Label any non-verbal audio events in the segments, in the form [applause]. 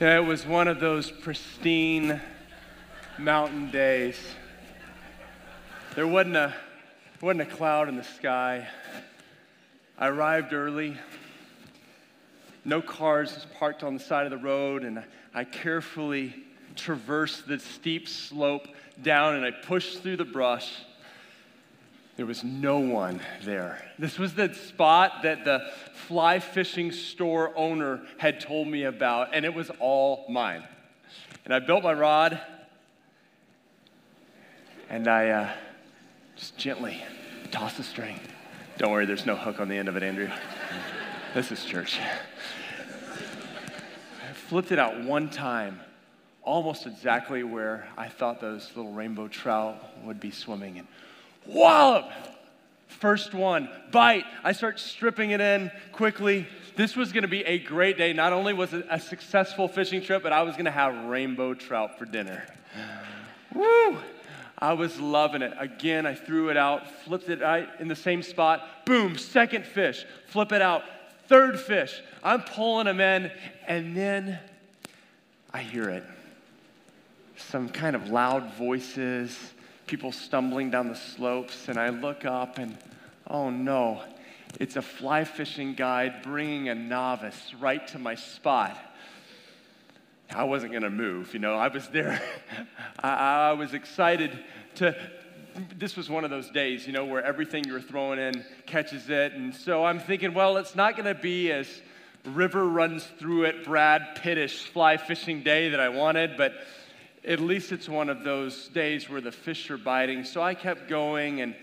Yeah, it was one of those pristine mountain days. There wasn't a, wasn't a cloud in the sky. I arrived early. No cars parked on the side of the road, and I carefully traversed the steep slope down and I pushed through the brush. There was no one there. This was the spot that the fly fishing store owner had told me about, and it was all mine. And I built my rod, and I uh, just gently tossed the string. Don't worry, there's no hook on the end of it, Andrew. [laughs] this is church. I flipped it out one time, almost exactly where I thought those little rainbow trout would be swimming. And wallop! First one, bite. I start stripping it in quickly. This was to be a great day. Not only was it a successful fishing trip, but I was to have rainbow trout for dinner. Woo! I was loving it. Again, I threw it out, flipped it right in the same spot. Boom, second fish. Flip it out. Third fish. I'm pulling them in, and then I hear it. Some kind of loud voices people stumbling down the slopes, and I look up and, oh no, it's a fly fishing guide bringing a novice right to my spot. I wasn't going to move, you know, I was there. [laughs] I, I was excited to. This was one of those days, you know, where everything you're throwing in catches it. And so I'm thinking, well, it's not going to be as river runs through it, Brad Pittish fly fishing day that I wanted, but at least it's one of those days where the fish are biting. So I kept going, and,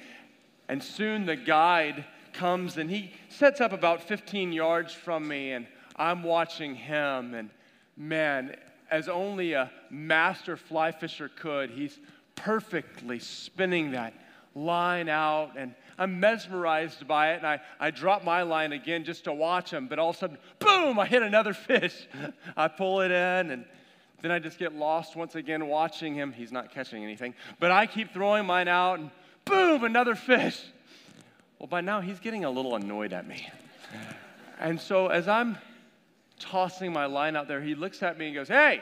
and soon the guide comes and he sets up about 15 yards from me, and I'm watching him. And man, as only a master fly fisher could, he's perfectly spinning that line out. And I'm mesmerized by it, and I, I drop my line again just to watch him. But all of a sudden, boom, I hit another fish. [laughs] I pull it in, and then I just get lost once again watching him. He's not catching anything. But I keep throwing mine out, and boom, another fish. Well, by now he's getting a little annoyed at me. And so as I'm tossing my line out there, he looks at me and goes, Hey,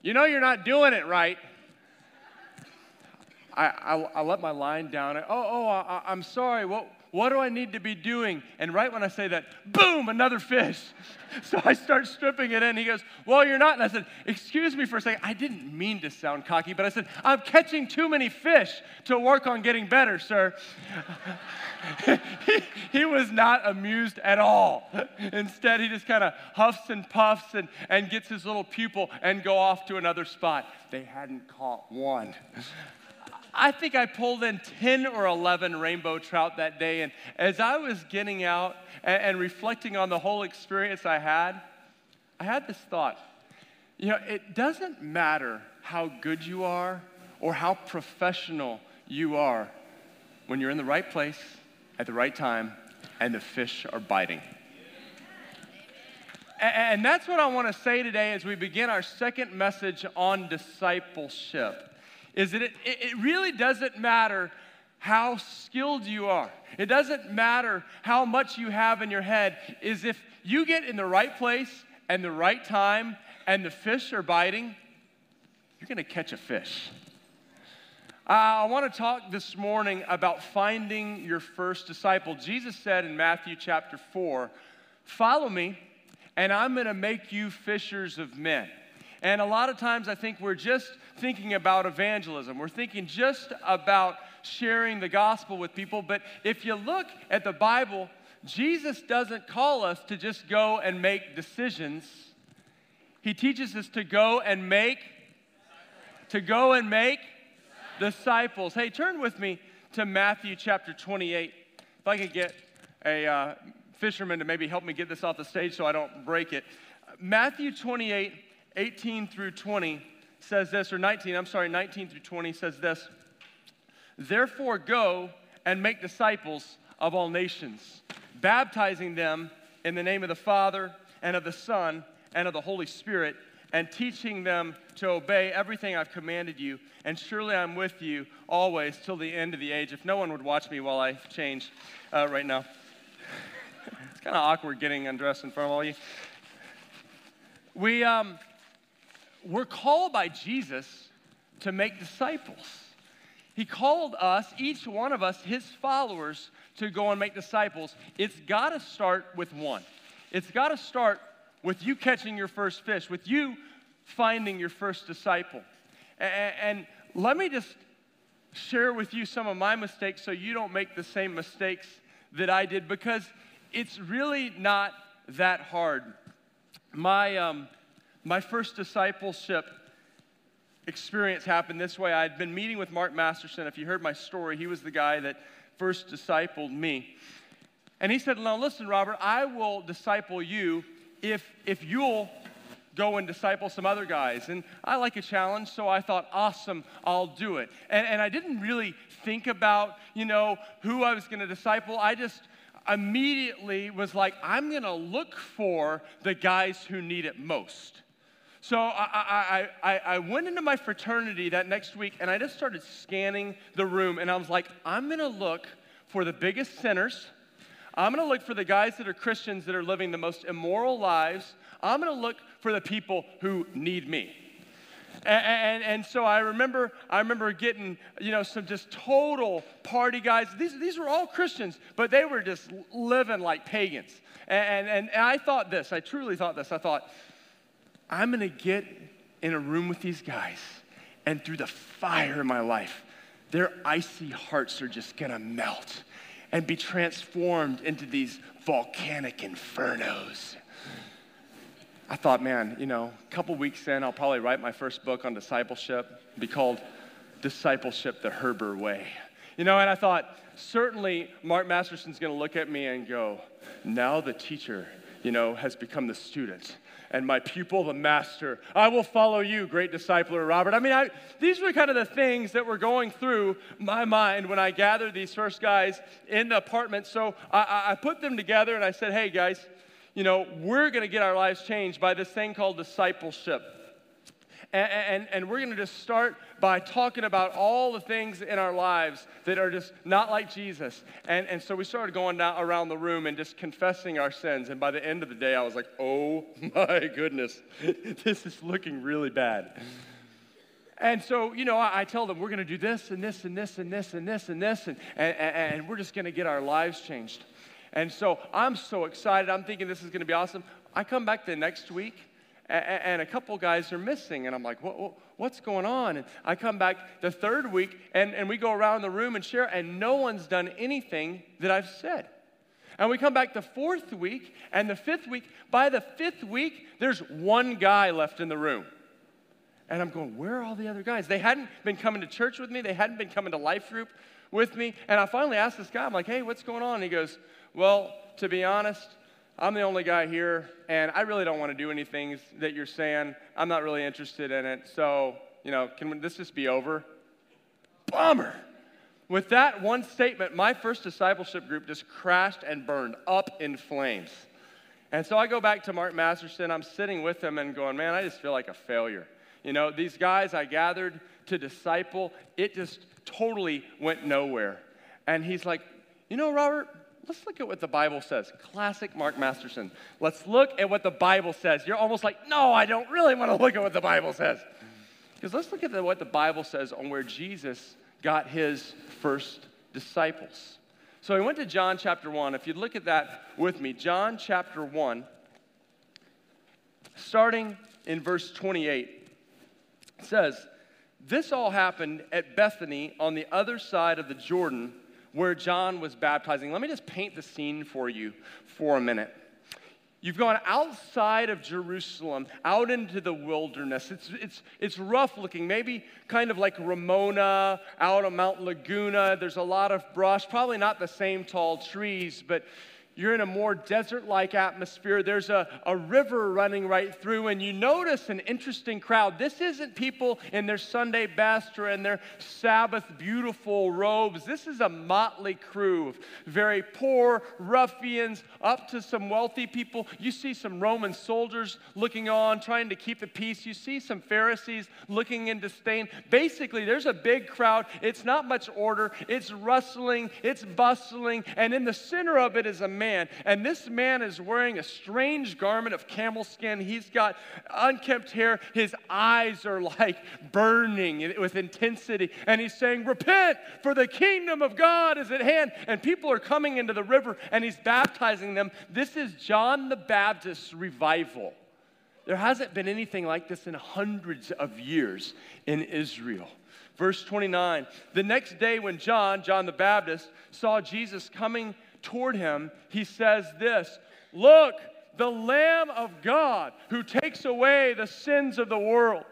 you know you're not doing it right. I, I, I let my line down. I, oh, oh, I, I'm sorry. What, what do I need to be doing? And right when I say that, boom, another fish. [laughs] So I start stripping it in. He goes, Well, you're not. And I said, Excuse me for a second. I didn't mean to sound cocky, but I said, I'm catching too many fish to work on getting better, sir. [laughs] he, he was not amused at all. Instead, he just kind of huffs and puffs and, and gets his little pupil and go off to another spot. They hadn't caught one. I think I pulled in 10 or 11 rainbow trout that day. And as I was getting out and, and, reflecting on the whole experience I had, I had this thought. You know, it doesn't matter how good you are or how professional you are when you're in the right place at the right time and the fish are biting. And that's what I want to say today as we begin our second message on discipleship is that it, it really doesn't matter how skilled you are. It doesn't matter how much you have in your head, is if you get in the right place and the right time and the fish are biting, you're gonna catch a fish. Uh, I want to talk this morning about finding your first disciple. Jesus said in Matthew chapter 4, Follow me, and I'm to make you fishers of men. And a lot of times I think we're just thinking about evangelism. We're thinking just about sharing the gospel with people. But if you look at the Bible, Jesus doesn't call us to just go and make decisions. He teaches us to go and make, to go and make disciples. Hey, turn with me to Matthew chapter 28. If I could get a uh, fisherman to maybe help me get this off the stage so I don't break it. Matthew 28, 18 through 20 says this, or 19, I'm sorry, 19 through 20 says this Therefore, go and make disciples of all nations, baptizing them in the name of the Father and of the Son and of the Holy Spirit, and teaching them to obey everything I've commanded you. And surely I'm with you always till the end of the age. If no one would watch me while I change uh, right now, [laughs] it's kind of awkward getting undressed in front of all you. We, um, we're called by Jesus to make disciples. He called us, each one of us, his followers, to go and make disciples. It's got to start with one. It's got to start with you catching your first fish, with you finding your first disciple. And, let me just share with you some of my mistakes so you don't make the same mistakes that I did because it's really not that hard. My, um, my first discipleship experience happened this way. I'd been meeting with Mark Masterson. If you heard my story, he was the guy that first discipled me. And he said, Now listen, Robert, I will disciple you if, if you'll go and disciple some other guys. And I like a challenge, so I thought, awesome, I'll do it. And, and I didn't really think about, you know, who I was going to disciple. I just immediately was like, I'm going to look for the guys who need it most. So I, I, I, I, went into my fraternity that next week and I just started scanning the room and I was like, I'm gonna look for the biggest sinners. I'm gonna look for the guys that are Christians that are living the most immoral lives. I'm gonna look for the people who need me. And, and, and, so I remember, I remember getting, you know, some just total party guys. These, these were all Christians, but they were just living like pagans. And, and, and I thought this, I truly thought this. I thought, I'm going to get in a room with these guys, and through the fire in my life, their icy hearts are just going to melt and be transformed into these volcanic infernos. I thought, man, you know, a couple weeks in, I'll probably write my first book on discipleship, be called Discipleship the Herber Way. You know, and I thought, certainly Mark Masterson's gonna look at me and go, now the teacher, you know, has become the student and my pupil, the master. I will follow you, great discipler Robert. I mean, I, these were kind of the things that were going through my mind when I gathered these first guys in the apartment. So I, I put them together and I said, hey, guys, you know, we're going to get our lives changed by this thing called discipleship. And, and, we're going to just start by talking about all the things in our lives that are just not like Jesus. And, and so we started going down around the room and just confessing our sins. And by the end of the day, I was like, oh [laughs] my goodness, [laughs] this is looking really bad. And so, you know, I, I tell them we're going to do this and this and this and this and this and this, and, and, and we're just going to get our lives changed. And so I'm so excited. I'm thinking this is going to be awesome. I come back the next week and a couple guys are missing. And I'm like, what, what's going on? And I come back the third week, and, and we go around the room and share, and no one's done anything that I've said. And we come back the fourth week and the fifth week. By the fifth week, there's one guy left in the room. And I'm going, where are all the other guys? They hadn't been coming to church with me, they hadn't been coming to life group with me. And I finally asked this guy, I'm like, hey, what's going on? And he goes, well, to be honest, I'm the only guy here, and I really don't want to do anything that you're saying. I'm not really interested in it. So, you know, can this just be over? Bummer. With that one statement, my first discipleship group just crashed and burned up in flames. And so I go back to Mark Masterson. I'm sitting with him and going, man, I just feel like a failure. You know, these guys I gathered to disciple, it just totally went nowhere. And he's like, you know, Robert, let's look at what the Bible says. Classic Mark Masterson. Let's look at what the Bible says. You're almost like, no, I don't really want to look at what the Bible says. Because let's look at the, what the Bible says on where Jesus got his first disciples. So he went to John chapter 1. If you'd look at that with me, John chapter 1, starting in verse 28, says, This all happened at Bethany on the other side of the Jordan where John was baptizing. Let me just paint the scene for you for a minute. You've gone outside of Jerusalem, out into the wilderness. It's, it's, it's rough looking, maybe kind of like Ramona, out on Mount Laguna. There's a lot of brush, probably not the same tall trees, but you're in a more desert like atmosphere. There's a, a river running right through, and you notice an interesting crowd. This isn't people in their Sunday best or in their Sabbath beautiful robes. This is a motley crew of very poor ruffians up to some wealthy people. You see some Roman soldiers looking on, trying to keep the peace. You see some Pharisees looking in disdain. Basically, there's a big crowd. It's not much order, it's rustling, it's bustling, and in the center of it is a man. And this man is wearing a strange garment of camel skin. He's got unkempt hair. His eyes are like burning with intensity. And he's saying, Repent, for the kingdom of God is at hand. And people are coming into the river and he's baptizing them. This is John the Baptist's revival. There hasn't been anything like this in hundreds of years in Israel. Verse 29 The next day, when John, John the Baptist, saw Jesus coming toward him, he says this Look, the Lamb of God who takes away the sins of the world.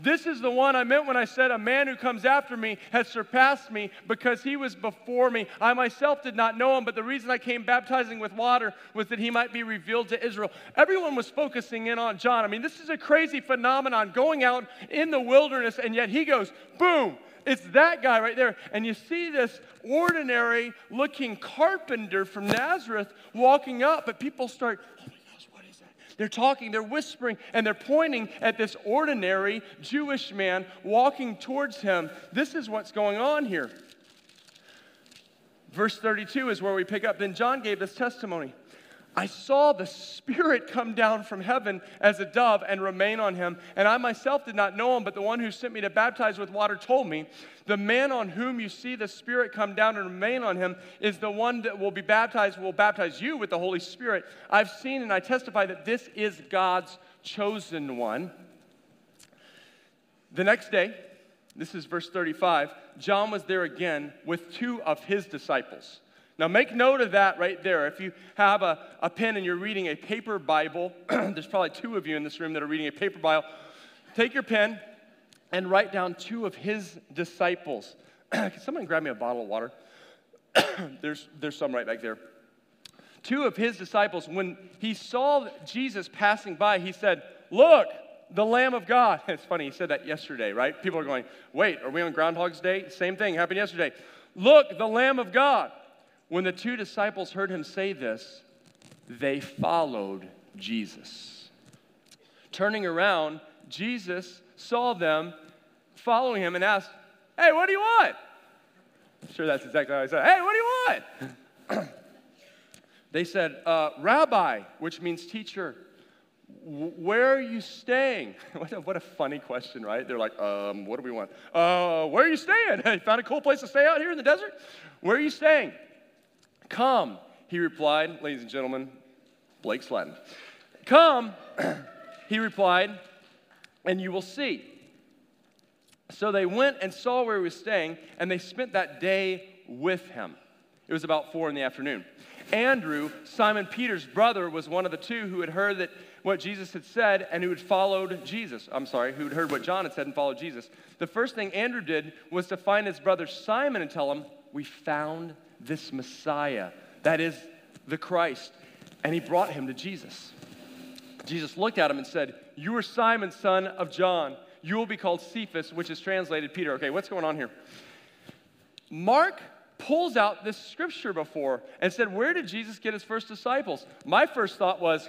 This is the one I meant when I said, A man who comes after me has surpassed me because he was before me. I myself did not know him, but the reason I came baptizing with water was that he might be revealed to Israel. Everyone was focusing in on John. I mean, this is a crazy phenomenon going out in the wilderness, and yet he goes, boom, it's that guy right there. And you see this ordinary looking carpenter from Nazareth walking up, but people start, oh my gosh, what is that? they're talking, they're whispering, and they're pointing at this ordinary Jewish man walking towards him. This is what's going on here. Verse 32 is where we pick up. Then John gave this testimony. I saw the Spirit come down from heaven as a dove and remain on him. And I myself did not know him, but the one who sent me to baptize with water told me, The man on whom you see the Spirit come down and remain on him is the one that will be baptized, will baptize you with the Holy Spirit. I've seen and I testify that this is God's chosen one. The next day, this is verse 35, John was there again with two of his disciples. Now, make note of that right there. If you have a, a pen and you're reading a paper Bible, [clears throat] there's probably two of you in this room that are reading a paper Bible. Take your pen and write down two of his disciples. [clears throat] Can someone grab me a bottle of water? [clears throat] there's, there's some right back there. Two of his disciples, when he saw Jesus passing by, he said, Look, the Lamb of God. [laughs] It's funny, he said that yesterday, right? People are going, Wait, are we on Groundhog's Day? Same thing happened yesterday. Look, the Lamb of God. When the two disciples heard him say this, they followed Jesus. Turning around, Jesus saw them following him and asked, Hey, what do you want? I'm sure that's exactly how I said, Hey, what do you want? [clears throat] they said, uh, Rabbi, which means teacher, where are you staying? [laughs] what, a, what, a, funny question, right? They're like, um, what do we want? Uh, where are you staying? [laughs] you found a cool place to stay out here in the desert? Where are you staying? Come, he replied, ladies and gentlemen, Blake's Latin. Come, [clears throat] he replied, and you will see. So they went and saw where he was staying, and they spent that day with him. It was about four in the afternoon. Andrew, Simon Peter's brother, was one of the two who had heard that what Jesus had said and who had followed Jesus. I'm sorry, who had heard what John had said and followed Jesus. The first thing Andrew did was to find his brother Simon and tell him, We found this Messiah, that is the Christ. And he brought him to Jesus. Jesus looked at him and said, You are Simon, son of John. You will be called Cephas, which is translated Peter. Okay, what's going on here? Mark pulls out this scripture before and said, Where did Jesus get his first disciples? My first thought was,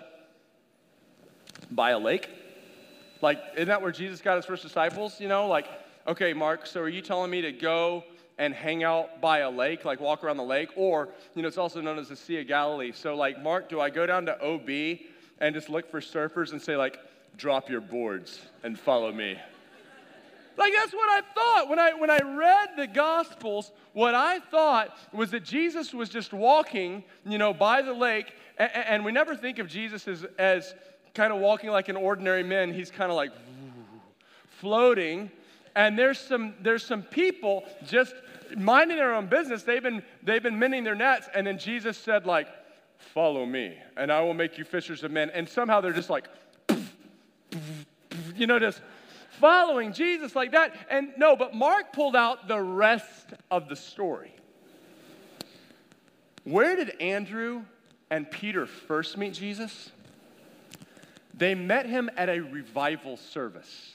By a lake? Like, isn't that where Jesus got his first disciples? You know, like, okay, Mark, so are you telling me to go and hang out by a lake, like walk around the lake, or, you know, it's also known as the Sea of Galilee. So, like, Mark, do I go down to OB and just look for surfers and say, like, drop your boards and follow me? Like that's what I thought when I when I read the Gospels. What I thought was that Jesus was just walking, you know, by the lake, and, and we never think of Jesus as as kind of walking like an ordinary man. He's kind of like floating, and there's some there's some people just minding their own business. They've been, they've been mending their nets. And then Jesus said, like, follow me and I will make you fishers of men. And somehow they're just like, you know, just following Jesus like that. And no, but Mark pulled out the rest of the story. Where did Andrew and Peter first meet Jesus? They met him at a revival service.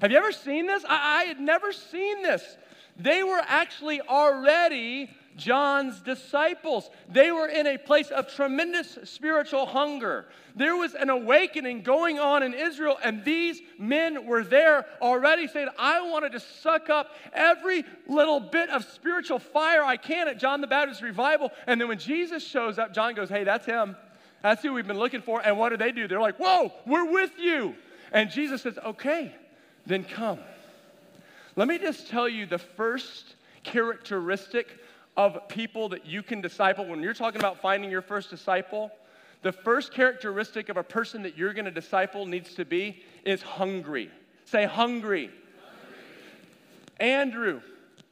Have you ever seen this? I, I had never seen this. They were actually already John's disciples. They were in a place of tremendous spiritual hunger. There was an awakening going on in Israel, and these men were there already saying, I wanted to suck up every little bit of spiritual fire I can at John the Baptist revival. And then when Jesus shows up, John goes, Hey, that's him. That's who we've been looking for. And what do they do? They're like, Whoa, we're with you. And Jesus says, Okay, then come. Let me just tell you the first characteristic of people that you can disciple when you're talking about finding your first disciple. The first characteristic of a person that you're going to disciple needs to be is hungry. Say hungry. hungry. Andrew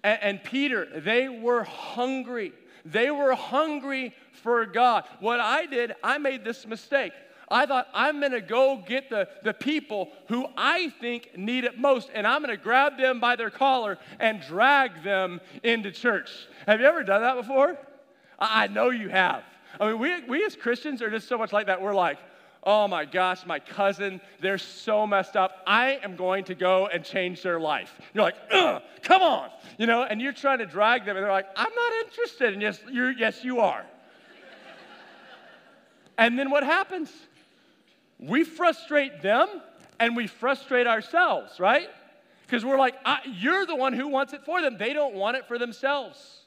and, and Peter, they were hungry. They were hungry for God. What I did, I made this mistake. I thought, I'm going to go get the, the people who I think need it most, and I'm going to grab them by their collar and drag them into church. Have you ever done that before? I know you have. I mean, we, we as Christians are just so much like that. We're like, oh my gosh, my cousin, they're so messed up. I am going to go and change their life. You're like, come on, you know, and you're trying to drag them, and they're like, I'm not interested. And yes, you're, yes, you are. and then what happens? We frustrate them and we frustrate ourselves, right? Because we're like, you're the one who wants it for them. They don't want it for themselves.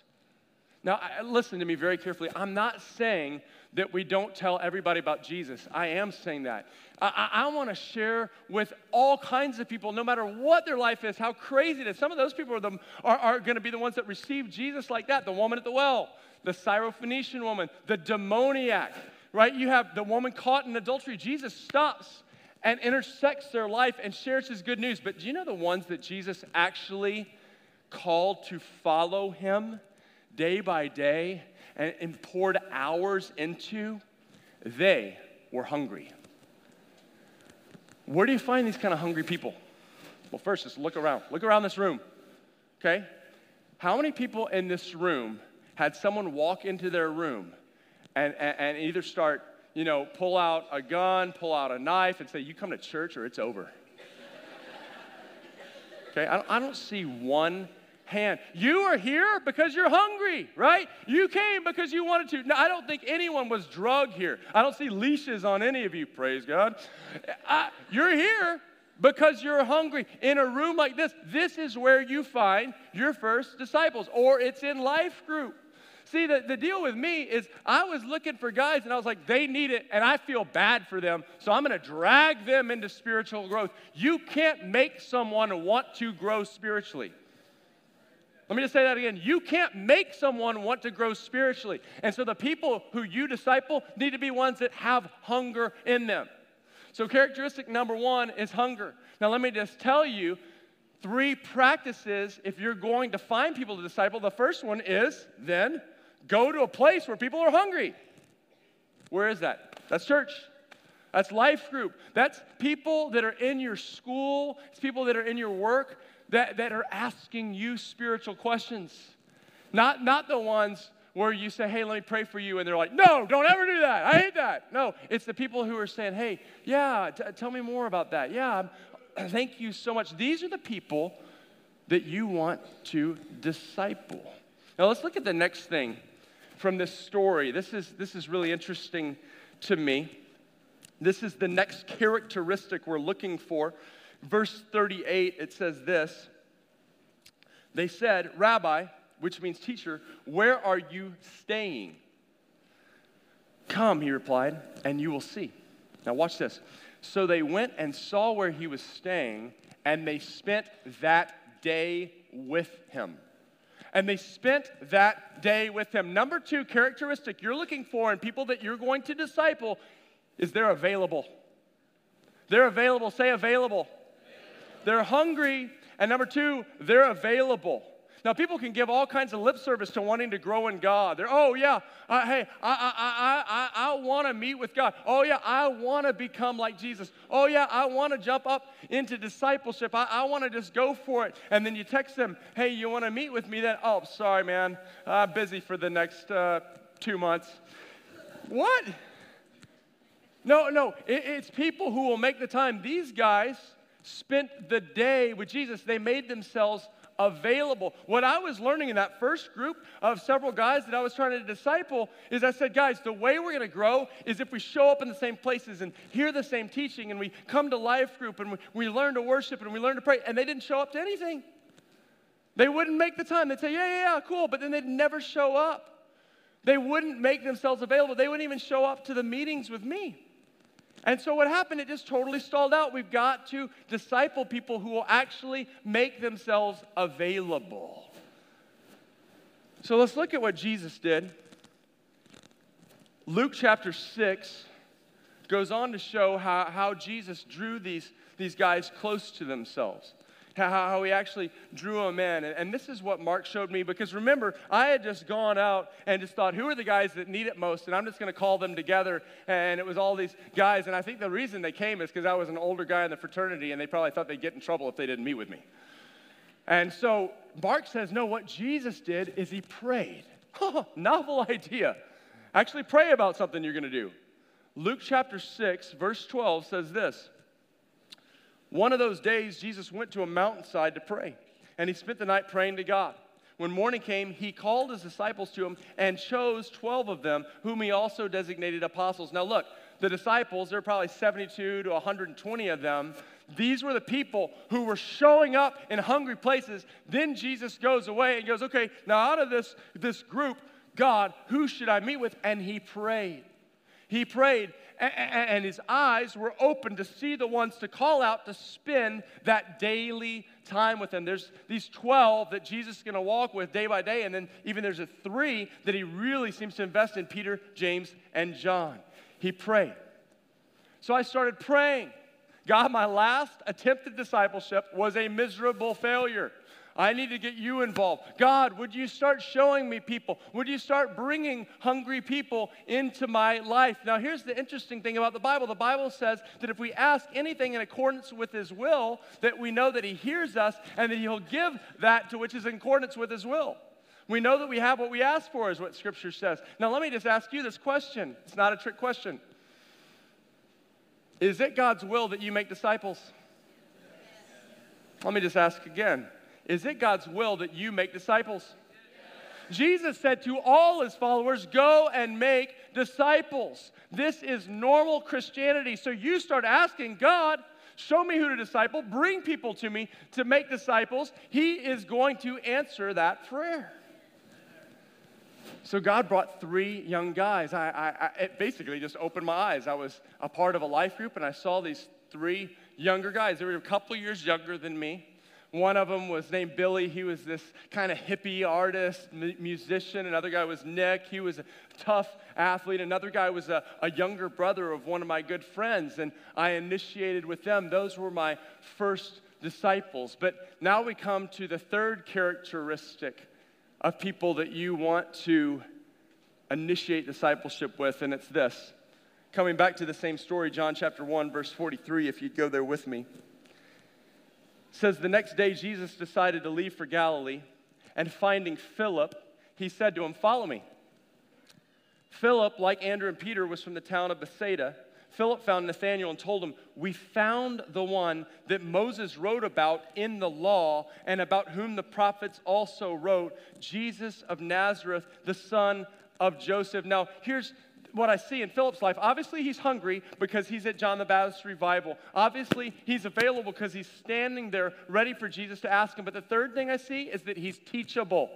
Now, listen to me very carefully. I'm not saying that we don't tell everybody about Jesus. I am saying that. I, I, I want to share with all kinds of people, no matter what their life is, how crazy it is. Some of those people are, the, are, are going to be the ones that receive Jesus like that the woman at the well, the Syrophoenician woman, the demoniac, right? You have the woman caught in adultery. Jesus stops and intersects their life and shares his good news. But do you know the ones that Jesus actually called to follow him day by day and, and poured hours into? They were hungry. Where do you find these kind of hungry people? Well, first, just look around. Look around this room, okay? How many people in this room had someone walk into their room and, and, and either start, you know, pull out a gun, pull out a knife, and say, You come to church or it's over. [laughs] okay, I don't, I don't see one hand. You are here because you're hungry, right? You came because you wanted to. Now, I don't think anyone was drugged here. I don't see leashes on any of you, praise God. I, you're here because you're hungry. In a room like this, this is where you find your first disciples, or it's in life group. See, the, the deal with me is I was looking for guys and I was like, they need it and I feel bad for them. So I'm going to drag them into spiritual growth. You can't make someone want to grow spiritually. Let me just say that again. You can't make someone want to grow spiritually. And so the people who you disciple need to be ones that have hunger in them. So, characteristic number one is hunger. Now, let me just tell you three practices if you're going to find people to disciple. The first one is then Go to a place where people are hungry. Where is that? That's church. That's life group. That's people that are in your school, it's people that are in your work that, that are asking you spiritual questions. Not, not the ones where you say, hey, let me pray for you, and they're like, no, don't ever do that. I hate that. No, it's the people who are saying, hey, yeah, t- tell me more about that. Yeah, [clears throat] thank you so much. These are the people that you want to disciple. Now let's look at the next thing from this story. This is, this is really interesting to me. This is the next characteristic we're looking for. Verse 38, it says this They said, Rabbi, which means teacher, where are you staying? Come, he replied, and you will see. Now, watch this. So they went and saw where he was staying, and they spent that day with him and they spent that day with him. Number two characteristic you're looking for in people that you're going to disciple is they're available. They're available. Say available. available. They're hungry. And number two, they're available. Now, people can give all kinds of lip service to wanting to grow in God. They're, oh, yeah, uh, hey, I, I, I, I, I want to meet with God. Oh, yeah, I want to become like Jesus. Oh, yeah, I want to jump up into discipleship. I, I want to just go for it. And then you text them, hey, you want to meet with me then? Oh, sorry, man. I'm busy for the next uh, two months. What? No, no, it, it's people who will make the time. These guys spent the day with Jesus, they made themselves available. What I was learning in that first group of several guys that I was trying to disciple is I said, guys, the way we're going to grow is if we show up in the same places and hear the same teaching and we come to life group and we, we learn to worship and we learn to pray. And they didn't show up to anything. They wouldn't make the time. They'd say, yeah, yeah, yeah, cool, but then they'd never show up. They wouldn't make themselves available. They wouldn't even show up to the meetings with me. And so what happened, it just totally stalled out. We've got to disciple people who will actually make themselves available. So let's look at what Jesus did. Luke chapter 6 goes on to show how, how Jesus drew these, these guys close to themselves how, he actually drew them in. And this is what Mark showed me because remember, I had just gone out and just thought, who are the guys that need it most? And I'm just going to call them together. And it was all these guys. And I think the reason they came is because I was an older guy in the fraternity and they probably thought they'd get in trouble if they didn't meet with me. And so Mark says, no, what Jesus did is he prayed. [laughs] Novel idea. Actually, pray about something you're going to do. Luke chapter 6, verse 12 says this one of those days, Jesus went to a mountainside to pray, and he spent the night praying to God. When morning came, he called his disciples to him and chose 12 of them, whom he also designated apostles. Now, look, the disciples, there are probably 72 to 120 of them. These were the people who were showing up in hungry places. Then Jesus goes away and goes, Okay, now out of this, this group, God, who should I meet with? And he prayed. He prayed, and his eyes were open to see the ones to call out to spend that daily time with them. There's these 12 that Jesus is going to walk with day by day, and then even there's a three that he really seems to invest in Peter, James, and John. He prayed. So I started praying. God, my last attempt at discipleship was a miserable failure. I need to get you involved. God, would you start showing me people? Would you start bringing hungry people into my life? Now, here's the interesting thing about the Bible the Bible says that if we ask anything in accordance with His will, that we know that He hears us and that He'll give that to which is in accordance with His will. We know that we have what we ask for, is what Scripture says. Now, let me just ask you this question. It's not a trick question. Is it God's will that you make disciples? Let me just ask again. Is it God's will that you make disciples? Jesus said to all his followers, Go and make disciples. This is normal Christianity. So you start asking God, Show me who to disciple, bring people to me to make disciples. He is going to answer that prayer. So God brought three young guys. I, I, I, it basically just opened my eyes. I was a part of a life group and I saw these three younger guys. They were a couple years younger than me. One of them was named Billy. He was this kind of hippie artist, musician. Another guy was Nick. He was a tough athlete. Another guy was a, a younger brother of one of my good friends, and I initiated with them. Those were my first disciples. But now we come to the third characteristic of people that you want to initiate discipleship with, and it's this. Coming back to the same story, John chapter 1, verse 43, if you'd go there with me says the next day Jesus decided to leave for Galilee, and finding Philip, he said to him, Follow me. Philip, like Andrew and Peter, was from the town of Bethsaida. Philip found Nathanael and told him, We found the one that Moses wrote about in the law and about whom the prophets also wrote, Jesus of Nazareth, the son of Joseph. Now, here's what I see in Philip's life. Obviously, he's hungry because he's at John the Baptist revival. Obviously, he's available because he's standing there ready for Jesus to ask him. But the third thing I see is that he's teachable.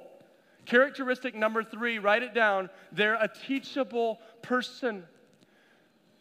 Characteristic number three, write it down. They're a teachable person.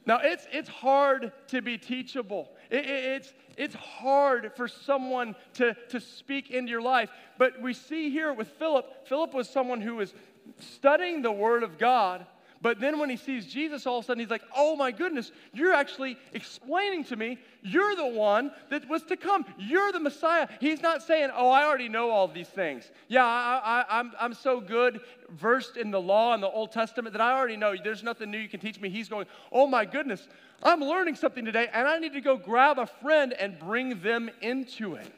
Now, it's, it's hard to be teachable. It, it, it's, it's hard for someone to, to speak into your life. But we see here with Philip, Philip was someone who was studying the Word of God but then when he sees Jesus, all of a sudden he's like, oh my goodness, you're actually explaining to me, you're the one that was to come. You're the Messiah. He's not saying, oh, I already know all these things. Yeah, I, I, I'm, I'm so good versed in the law and the Old Testament that I already know there's nothing new you can teach me. He's going, oh my goodness, I'm learning something today and I need to go grab a friend and bring them into it.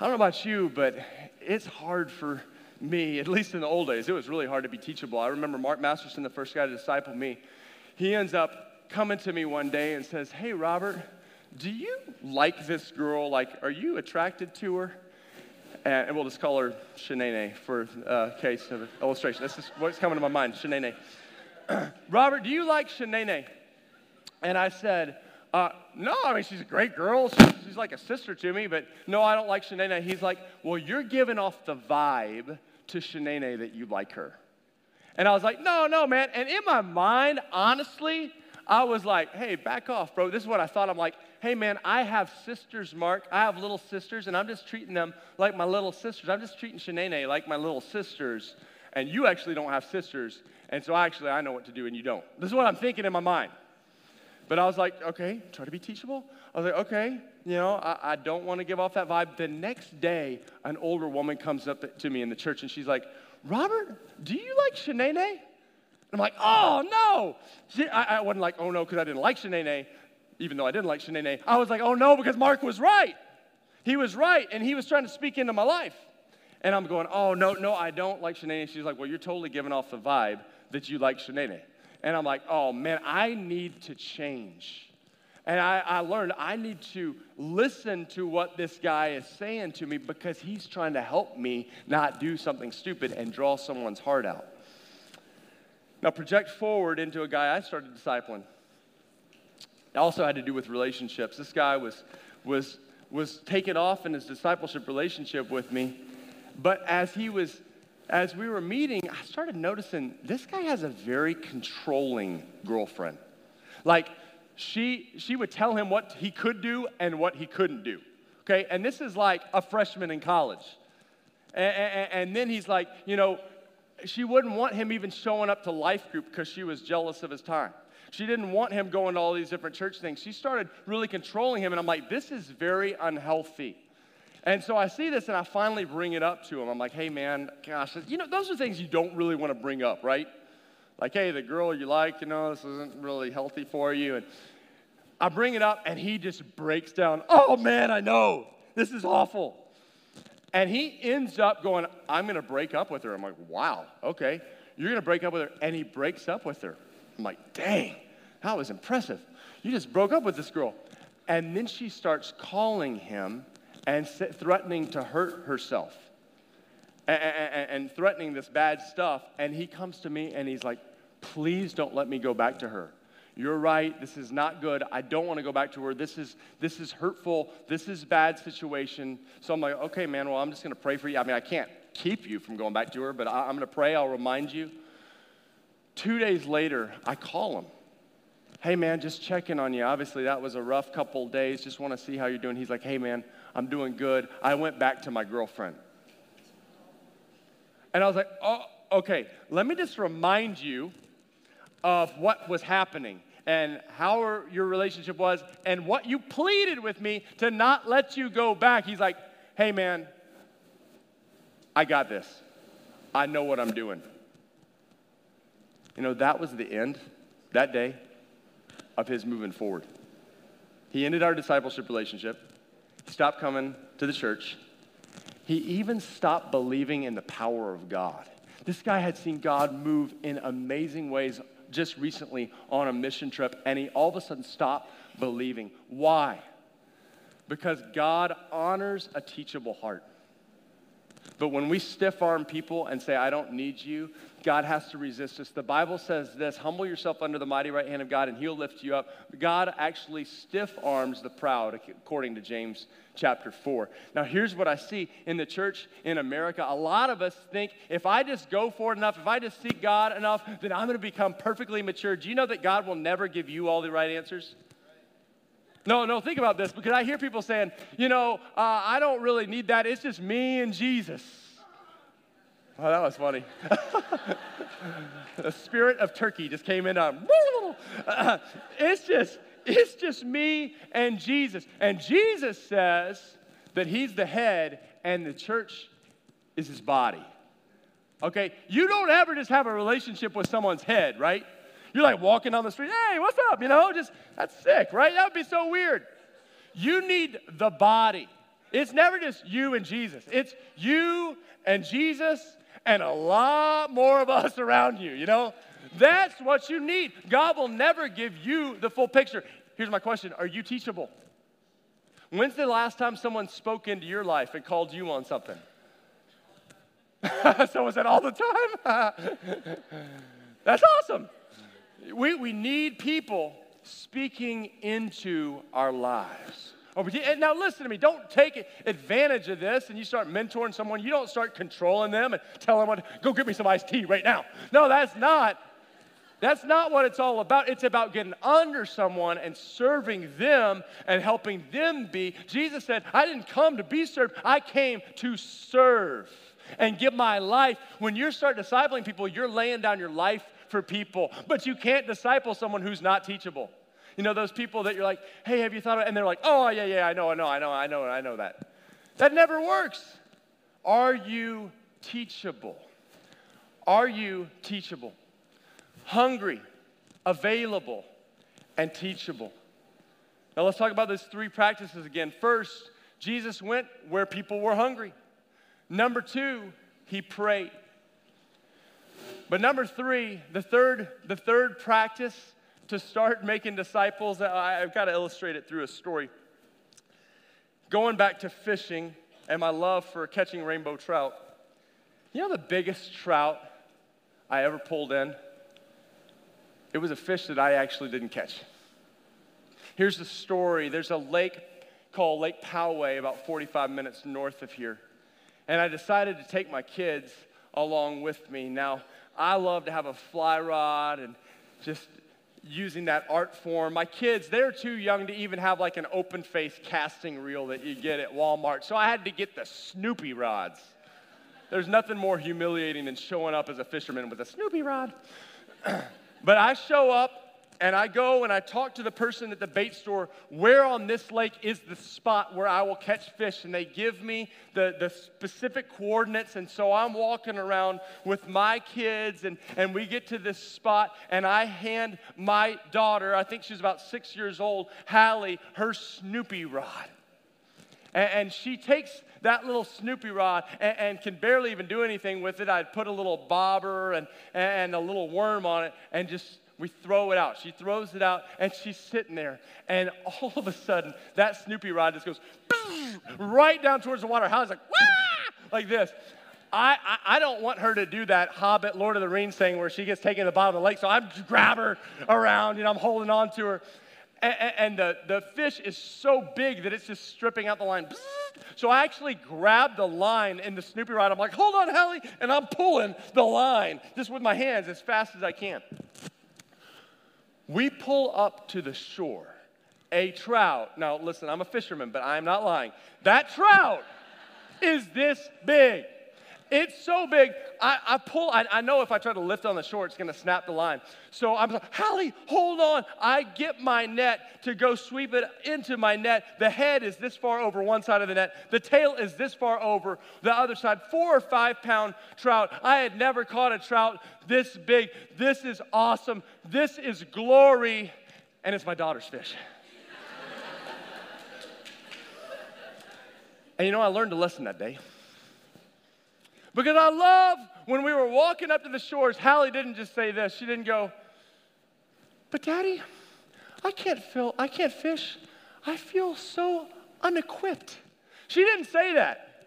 I don't know about you, but it's hard for me, at least in the old days, it was really hard to be teachable. I remember Mark Masterson, the first guy to disciple me, he ends up coming to me one day and says, Hey, Robert, do you like this girl? Like, are you attracted to her? and we'll just call her Shanae for uh, case of illustration. This is what's coming to my mind, Shanae. [clears throat] Robert, do you like Shanae? And I said, uh, no, I mean, she's a great girl. She's, she's, like a sister to me, but no, I don't like Shanae. He's like, well, you're giving off the vibe to Shanae that you like her. And I was like, no, no, man. And in my mind, honestly, I was like, hey, back off, bro. This is what I thought. I'm like, hey, man, I have sisters, Mark. I have little sisters, and I'm just treating them like my little sisters. I'm just treating Shanae like my little sisters. And you actually don't have sisters. And so actually, I know what to do, and you don't. This is what I'm thinking in my mind. But I was like, okay, try to be teachable. I was like, okay, you know, I, I don't want to give off that vibe. The next day, an older woman comes up to me in the church and she's like, Robert, do you like Shanae? I'm like, oh no. She, I, I wasn't like, oh no, because I didn't like Shanae, even though I didn't like Shanae. I was like, oh no, because Mark was right. He was right, and he was trying to speak into my life. And I'm going, oh no, no, I don't like Shanae. She's like, well, you're totally giving off the vibe that you like Shanae. And I'm like, oh man, I need to change. And I, I, learned I need to listen to what this guy is saying to me because he's trying to help me not do something stupid and draw someone's heart out. Now, project forward into a guy I started discipling. It also had to do with relationships. This guy was, was, was taken off in his discipleship relationship with me, but as he was as we were meeting, I started noticing this guy has a very controlling girlfriend. Like, she, she would tell him what he could do and what he couldn't do. Okay, and this is like a freshman in college. And, and, and then he's like, you know, she wouldn't want him even showing up to life group because she was jealous of his time. She didn't want him going to all these different church things. She started really controlling him, and I'm like, this is very unhealthy. And so I see this and I finally bring it up to him. I'm like, hey, man, gosh, you know, those are things you don't really want to bring up, right? Like, hey, the girl you like, you know, this isn't really healthy for you. And I bring it up and he just breaks down. Oh, man, I know. This is awful. And he ends up going, I'm going to break up with her. I'm like, wow, okay. You're going to break up with her. And he breaks up with her. I'm like, dang, that was impressive. You just broke up with this girl. And then she starts calling him and threatening to hurt herself and, and, and threatening this bad stuff. And he comes to me and he's like, please don't let me go back to her. You're right. This is not good. I don't want to go back to her. This is this is hurtful. This is bad situation. So I'm like, okay, man. Well, I'm just going to pray for you. I mean, I can't keep you from going back to her, but I, I'm going to pray. I'll remind you. Two days later, I call him. Hey, man, just checking on you. Obviously, that was a rough couple days. Just want to see how you're doing. He's like, hey, man, I'm doing good. I went back to my girlfriend. And I was like, oh, okay, let me just remind you of what was happening and how your relationship was and what you pleaded with me to not let you go back. He's like, hey, man, I got this. I know what I'm doing. You know, that was the end that day of his moving forward. He ended our discipleship relationship. Stopped coming to the church. He even stopped believing in the power of God. This guy had seen God move in amazing ways just recently on a mission trip, and he all of a sudden stopped believing. Why? Because God honors a teachable heart. But when we stiff arm people and say, I don't need you, God has to resist us. The Bible says this humble yourself under the mighty right hand of God, and he'll lift you up. God actually stiff arms the proud, according to James chapter 4. Now, here's what I see in the church in America. A lot of us think if I just go for it enough, if I just seek God enough, then I'm going to become perfectly mature. Do you know that God will never give you all the right answers? No, no, think about this because I hear people saying, you know, uh, I don't really need that. It's just me and Jesus. Oh, that was funny. [laughs] the spirit of turkey just came in. On, uh, [laughs] it's just, it's just me and Jesus. And Jesus says that he's the head and the church is his body. Okay? You don't ever just have a relationship with someone's head, right? You're like walking down the street, hey, what's up? You know, just that's sick, right? That would be so weird. You need the body. It's never just you and Jesus, it's you and Jesus and a lot more of us around you, you know? That's what you need. God will never give you the full picture. Here's my question Are you teachable? When's the last time someone spoke into your life and called you on something? [laughs] Someone said, all the time? [laughs] That's awesome. We, we need people speaking into our lives. Oh, now, listen to me. Don't take advantage of this and you start mentoring someone. You don't start controlling them and tell them, go get me some iced tea right now. No, that's not. That's not what it's all about. It's about getting under someone and serving them and helping them be. Jesus said, I didn't come to be served, I came to serve and give my life. When you start discipling people, you're laying down your life for people, but you can't disciple someone who's not teachable. You know, those people that you're like, hey, have you thought of it? And they're like, oh, yeah, yeah, I know, I know, I know, I know, I know that. That never works. Are you teachable? Are you teachable? Hungry, available, and teachable. Now let's talk about those three practices again. First, Jesus went where people were hungry. Number two, he prayed. But number three, the third, the third practice to start making disciples, I've got to illustrate it through a story. Going back to fishing and my love for catching rainbow trout. You know the biggest trout I ever pulled in? It was a fish that I actually didn't catch. Here's the story there's a lake called Lake Poway, about 45 minutes north of here. And I decided to take my kids along with me. Now, I love to have a fly rod and just using that art form. My kids, they're too young to even have like an open face casting reel that you get at Walmart. So I had to get the Snoopy rods. There's nothing more humiliating than showing up as a fisherman with a Snoopy rod. [clears throat] but I show up and I go and I talk to the person at the bait store, where on this lake is the spot where I will catch fish? And they give me the, the specific coordinates. And so I'm walking around with my kids, and, and we get to this spot, and I hand my daughter, I think she's about six years old, Hallie, her Snoopy rod. And, and she takes that little Snoopy rod and, and, can barely even do anything with it. I'd put a little bobber and, and a little worm on it and just we throw it out. She throws it out, and she's sitting there. And all of a sudden, that Snoopy rod just goes right down towards the water. Hallie's like, Wah! like this. I, I, I, don't want her to do that Hobbit, Lord of the Rings thing where she gets taken to the bottom of the lake. So I grab her around, you know, I'm holding on to her. And, and the, the fish is so big that it's just stripping out the line. So I actually grab the line in the Snoopy rod. I'm like, hold on, Hallie. And I'm pulling the line just with my hands as fast as I can. We pull up to the shore. A trout, now listen, I'm a fisherman, but I'm not lying. That trout is this big. It's so big, I, I pull, I, I, know if I try to lift on the shore, it's gonna snap the line. So I'm like, Hallie, hold on. I get my net to go sweep it into my net. The head is this far over one side of the net, the tail is this far over the other side. Four or five pound trout. I had never caught a trout this big. This is awesome. This is glory. And it's my daughter's fish. and you know, I learned a lesson that day. Because I love when we were walking up to the shores, Hallie didn't just say this. She didn't go, But daddy, I can't feel I can't fish. I feel so unequipped. She didn't say that.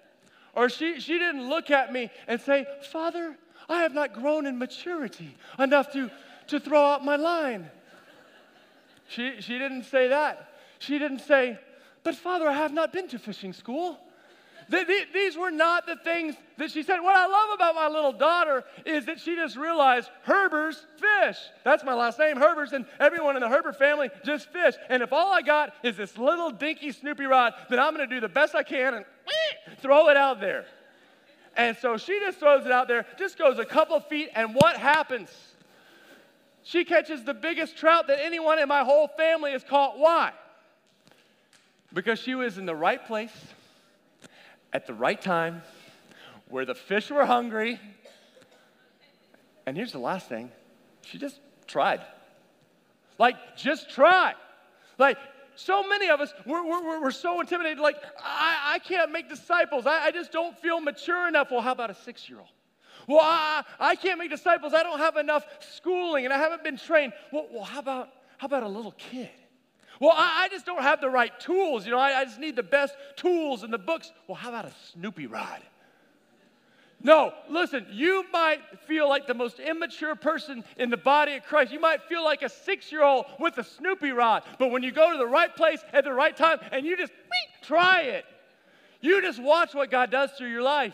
Or she, she didn't look at me and say, Father, I have not grown in maturity enough to, to throw out my line. She, she didn't say that. She didn't say, But Father, I have not been to fishing school. These were not the things that she said. What I love about my little daughter is that she just realized Herbert's fish. That's my last name, Herbert's, and everyone in the Herbert family just fish. And if all I got is this little dinky Snoopy rod, then I'm going to do the best I can and [clears throat] throw it out there. And so she just throws it out there, just goes a couple feet, and what happens? She catches the biggest trout that anyone in my whole family has caught. Why? Because she was in the right place at the right time, where the fish were hungry. And here's the last thing she just tried. Like, just try. Like, so many of us, we're, we're, we're so intimidated, like, I, I can't make disciples. I, I just don't feel mature enough. Well, how about a six year old? Well, I, I can't make disciples. I don't have enough schooling and I haven't been trained. Well, well how, about, how about a little kid? Well, I, I just don't have the right tools. You know, I, I just need the best tools and the books. Well, how about a Snoopy rod? No, listen, you might feel like the most immature person in the body of Christ. You might feel like a six year old with a Snoopy rod, but when you go to the right place at the right time and you just try it, you just watch what God does through your life.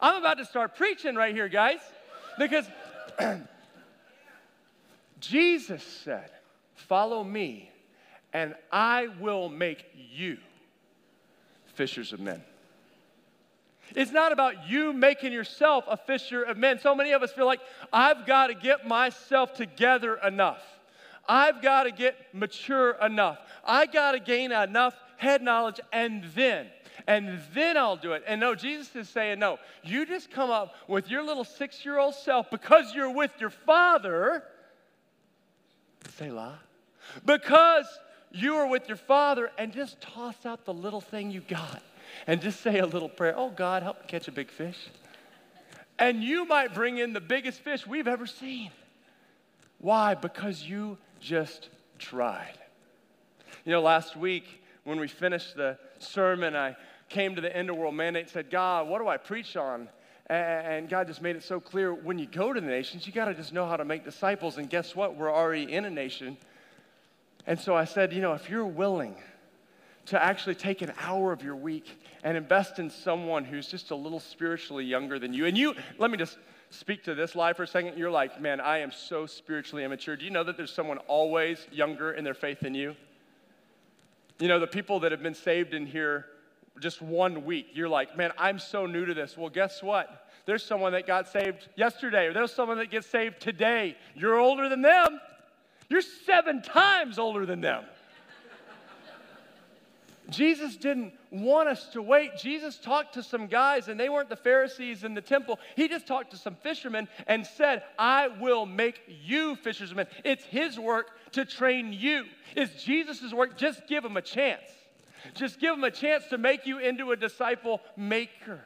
I'm about to start preaching right here, guys, because [clears throat] Jesus said, Follow me, and I will make you fishers of men. It's not about you making yourself a fisher of men. So many of us feel like, I've got to get myself together enough. I've got to get mature enough. I got to gain enough head knowledge and then, and then I'll do it. And no, Jesus is saying, no, you just come up with your little six year old self because you're with your father. Selah. Because you are with your father and just toss out the little thing you got and just say a little prayer. Oh, God, help me catch a big fish. And you might bring in the biggest fish we've ever seen. Why? Because you just tried. You know, last week when we finished the sermon, I came to the end of world mandate and said, God, what do I preach on? And God just made it so clear when you go to the nations, you got to just know how to make disciples. And guess what? We're already in a nation. And so I said, you know, if you're willing to actually take an hour of your week and invest in someone who's just a little spiritually younger than you. And you, let me just speak to this live for a second. You're like, man, I am so spiritually immature. Do you know that there's someone always younger in their faith than you? You know, the people that have been saved in here just one week, you're like, man, I'm so new to this. Well, guess what? There's someone that got saved yesterday, or there's someone that gets saved today. You're older than them. You're seven times older than them. Jesus didn't want us to wait. Jesus talked to some guys, and they weren't the Pharisees in the temple. He just talked to some fishermen and said, I will make you fishermen. It's His work to train you. It's Jesus' work. Just give Him a chance. Just give Him a chance to make you into a disciple maker.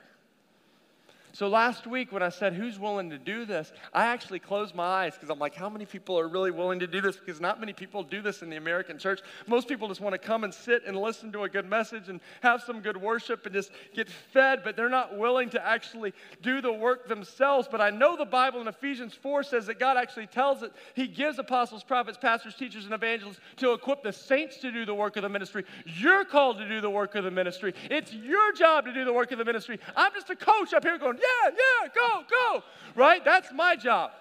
So last week, when I said, Who's willing to do this? I actually closed my eyes because I'm like, How many people are really willing to do this? Because not many people do this in the American church. Most people just want to come and sit and listen to a good message and have some good worship and just get fed, but they're not willing to actually do the work themselves. But I know the Bible in Ephesians 4 says that God actually tells it. He gives apostles, prophets, pastors, teachers, and evangelists to equip the saints to do the work of the ministry. You're called to do the work of the ministry. It's your job to do the work of the ministry. I'm just a coach up here going, yeah, yeah, go, go. Right? That's my job.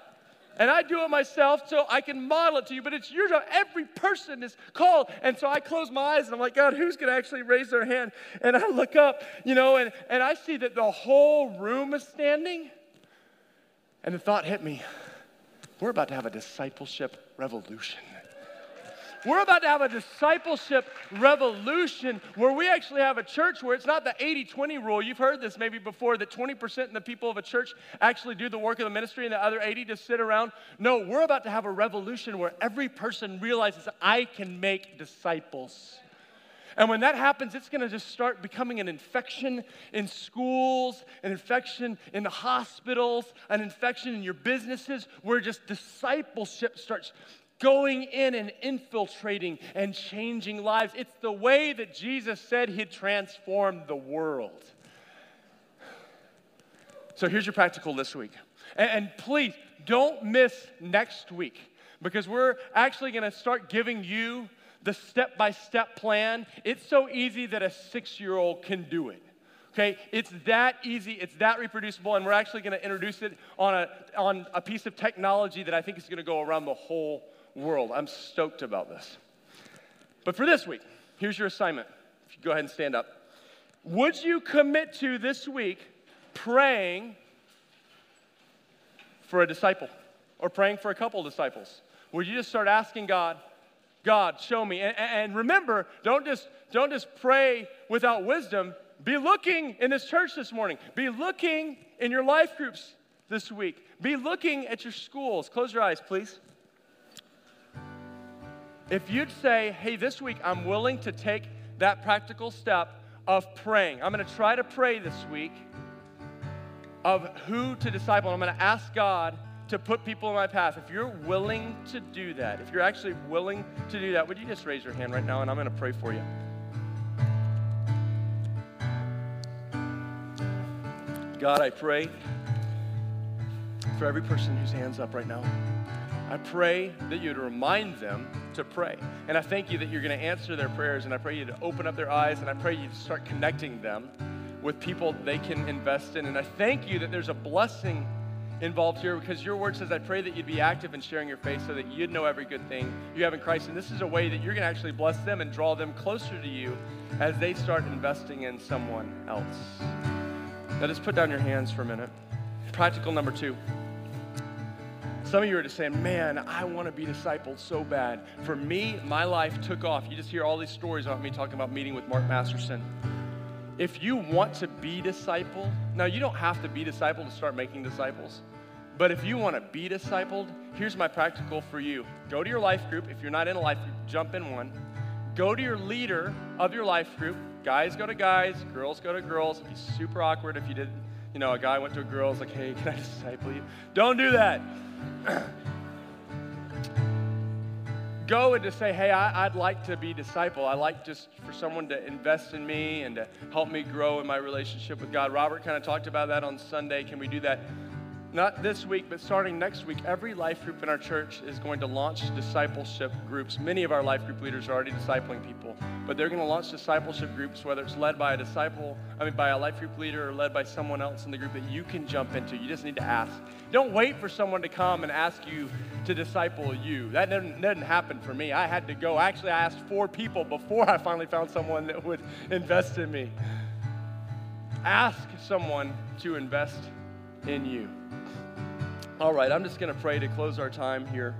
And I do it myself so I can model it to you, but it's your job. Every person is called. And so I close my eyes and I'm like, God, who's going to actually raise their hand? And I look up, you know, and, and I see that the whole room is standing. And the thought hit me we're about to have a discipleship revolution. We're about to have a discipleship revolution where we actually have a church where it's not the 80 20 rule. You've heard this maybe before that 20% of the people of a church actually do the work of the ministry and the other 80 just sit around. No, we're about to have a revolution where every person realizes I can make disciples. And when that happens, it's going to just start becoming an infection in schools, an infection in the hospitals, an infection in your businesses, where just discipleship starts going in and infiltrating and changing lives. It's the way that Jesus said he'd transform the world. So here's your practical this week. And, and please don't miss next week because we're actually going to start giving you the step by step plan. It's so easy that a six year old can do it. Okay, it's that easy, it's that reproducible, and we're actually going to introduce it on a, on a piece of technology that I think is going to go around the whole world. I'm stoked about this. But for this week, here's your assignment. If you go ahead and stand up. Would you commit to this week praying for a disciple or praying for a couple disciples? Would you just start asking God, God, show me? And, and remember, don't just, don't just pray without wisdom. Be looking in this church this morning. Be looking in your life groups this week. Be looking at your schools. Close your eyes, please. If you'd say, hey, this week I'm willing to take that practical step of praying, I'm going to try to pray this week of who to disciple. I'm going to ask God to put people in my path. If you're willing to do that, if you're actually willing to do that, would you just raise your hand right now and I'm going to pray for you? God, I pray for every person whose hands up right now. I pray that you'd remind them to pray. And I thank you that you're going to answer their prayers. And I pray you to open up their eyes. And I pray you to start connecting them with people they can invest in. And I thank you that there's a blessing involved here because your word says, I pray that you'd be active in sharing your faith so that you'd know every good thing you have in Christ. And this is a way that you're going to actually bless them and draw them closer to you as they start investing in someone else. Now, just put down your hands for a minute. Practical number two. Some of you are just saying, man, I want to be discipled so bad. For me, my life took off. You just hear all these stories about me talking about meeting with Mark Masterson. If you want to be discipled, now you don't have to be discipled to start making disciples. But if you want to be discipled, here's my practical for you. Go to your life group. If you're not in a life group, jump in one. Go to your leader of your life group. Guys go to guys, girls go to girls. It'd be super awkward if you did, you know, a guy went to a girl, was like, hey, can I disciple you? Don't do that. [clears throat] go and to say, hey, I, would like to be disciple. I like just for someone to invest in me and to help me grow in my relationship with God. Robert kind of talked about that on Sunday. Can we do that? Not this week, but starting next week, every life group in our church is going to launch discipleship groups. Many of our life group leaders are already discipling people, but they're going to launch discipleship groups, whether it's led by a disciple, I mean, by a life group leader or led by someone else in the group that you can jump into. You just need to ask. Don't wait for someone to come and ask you to disciple you. That didn't, didn't happen for me. I had to go. Actually, I asked four people before I finally found someone that would invest in me. Ask someone to invest in you. All right, I'm just going to pray to close our time here.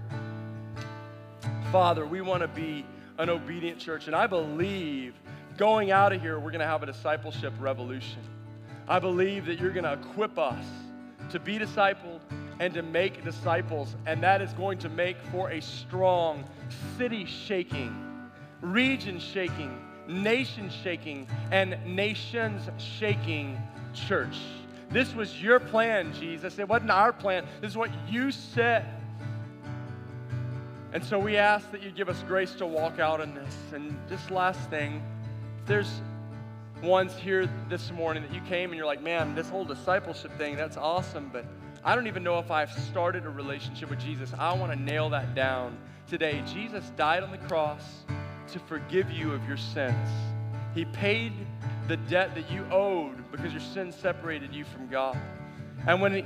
Father, we want to be an obedient church, and I believe going out of here, we're going to have a discipleship revolution. I believe that you're going to equip us to be discipled and to make disciples, and that is going to make for a strong, city shaking, region shaking, nation shaking, and nations shaking church. This was your plan, Jesus. It wasn't our plan. This is what you said. And so we ask that you give us grace to walk out in this. And this last thing, there's ones here this morning that you came and you're like, man, this whole discipleship thing, that's awesome, but I don't even know if I've started a relationship with Jesus. I want to nail that down today. Jesus died on the cross to forgive you of your sins. He paid the debt that you owed because your sin separated you from God. And when he,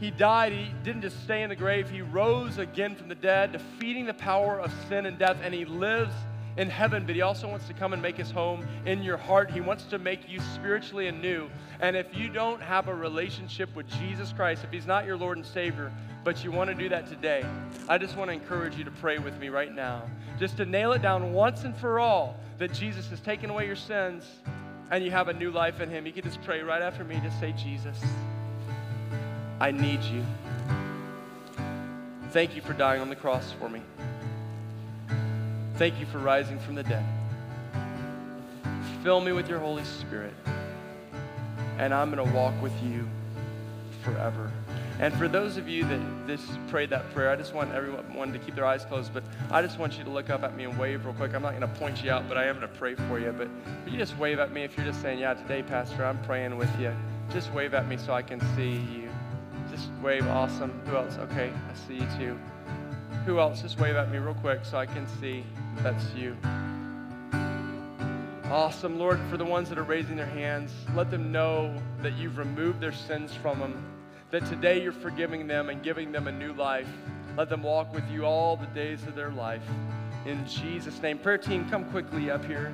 he died, he didn't just stay in the grave, he rose again from the dead, defeating the power of sin and death, and he lives in heaven, but he also wants to come and make his home in your heart. He wants to make you spiritually anew. And if you don't have a relationship with Jesus Christ, if he's not your Lord and Savior, but you want to do that today, I just want to encourage you to pray with me right now. Just to nail it down once and for all that Jesus has taken away your sins and you have a new life in Him, you can just pray right after me. Just say, Jesus, I need you. Thank you for dying on the cross for me. Thank you for rising from the dead. Fill me with your Holy Spirit, and I'm going to walk with you forever. And for those of you that this prayed that prayer, I just want everyone to keep their eyes closed, but I just want you to look up at me and wave real quick. I'm not going to point you out, but I am going to pray for you. But you just wave at me if you're just saying, Yeah, today, Pastor, I'm praying with you. Just wave at me so I can see you. Just wave. Awesome. Who else? Okay, I see you too. Who else? Just wave at me real quick so I can see that's you. Awesome, Lord, for the ones that are raising their hands, let them know that you've removed their sins from them that today you're forgiving them and giving them a new life. Let them walk with you all the days of their life. In Jesus' name. Prayer team, come quickly up here.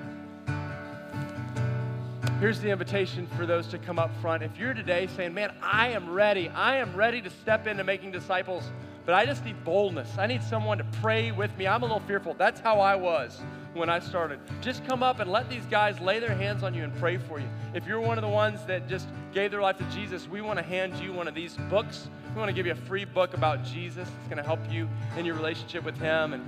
Here's the invitation for those to come up front. If you're today saying, Man, I am ready, I am ready to step into making disciples, but I just need boldness. I need someone to pray with me. I'm a little fearful. That's how I was when I started. Just come up and let these guys lay their hands on you and pray for you. If you're one of the ones that just gave their life to Jesus, we want to hand you one of these books. We want to give you a free book about Jesus. It's going to help you in your relationship with Him. And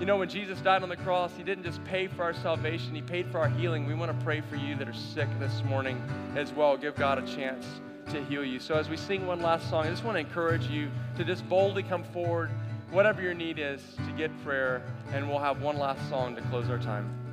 you know, when Jesus died on the cross, He didn't just pay for our salvation, He paid for our healing. We want to pray for you that are sick this morning as well. Give God a chance to heal you. So as we sing one last song, I just want to encourage you to just boldly come forward whatever your need is to get prayer, and we'll have one last song to close our time.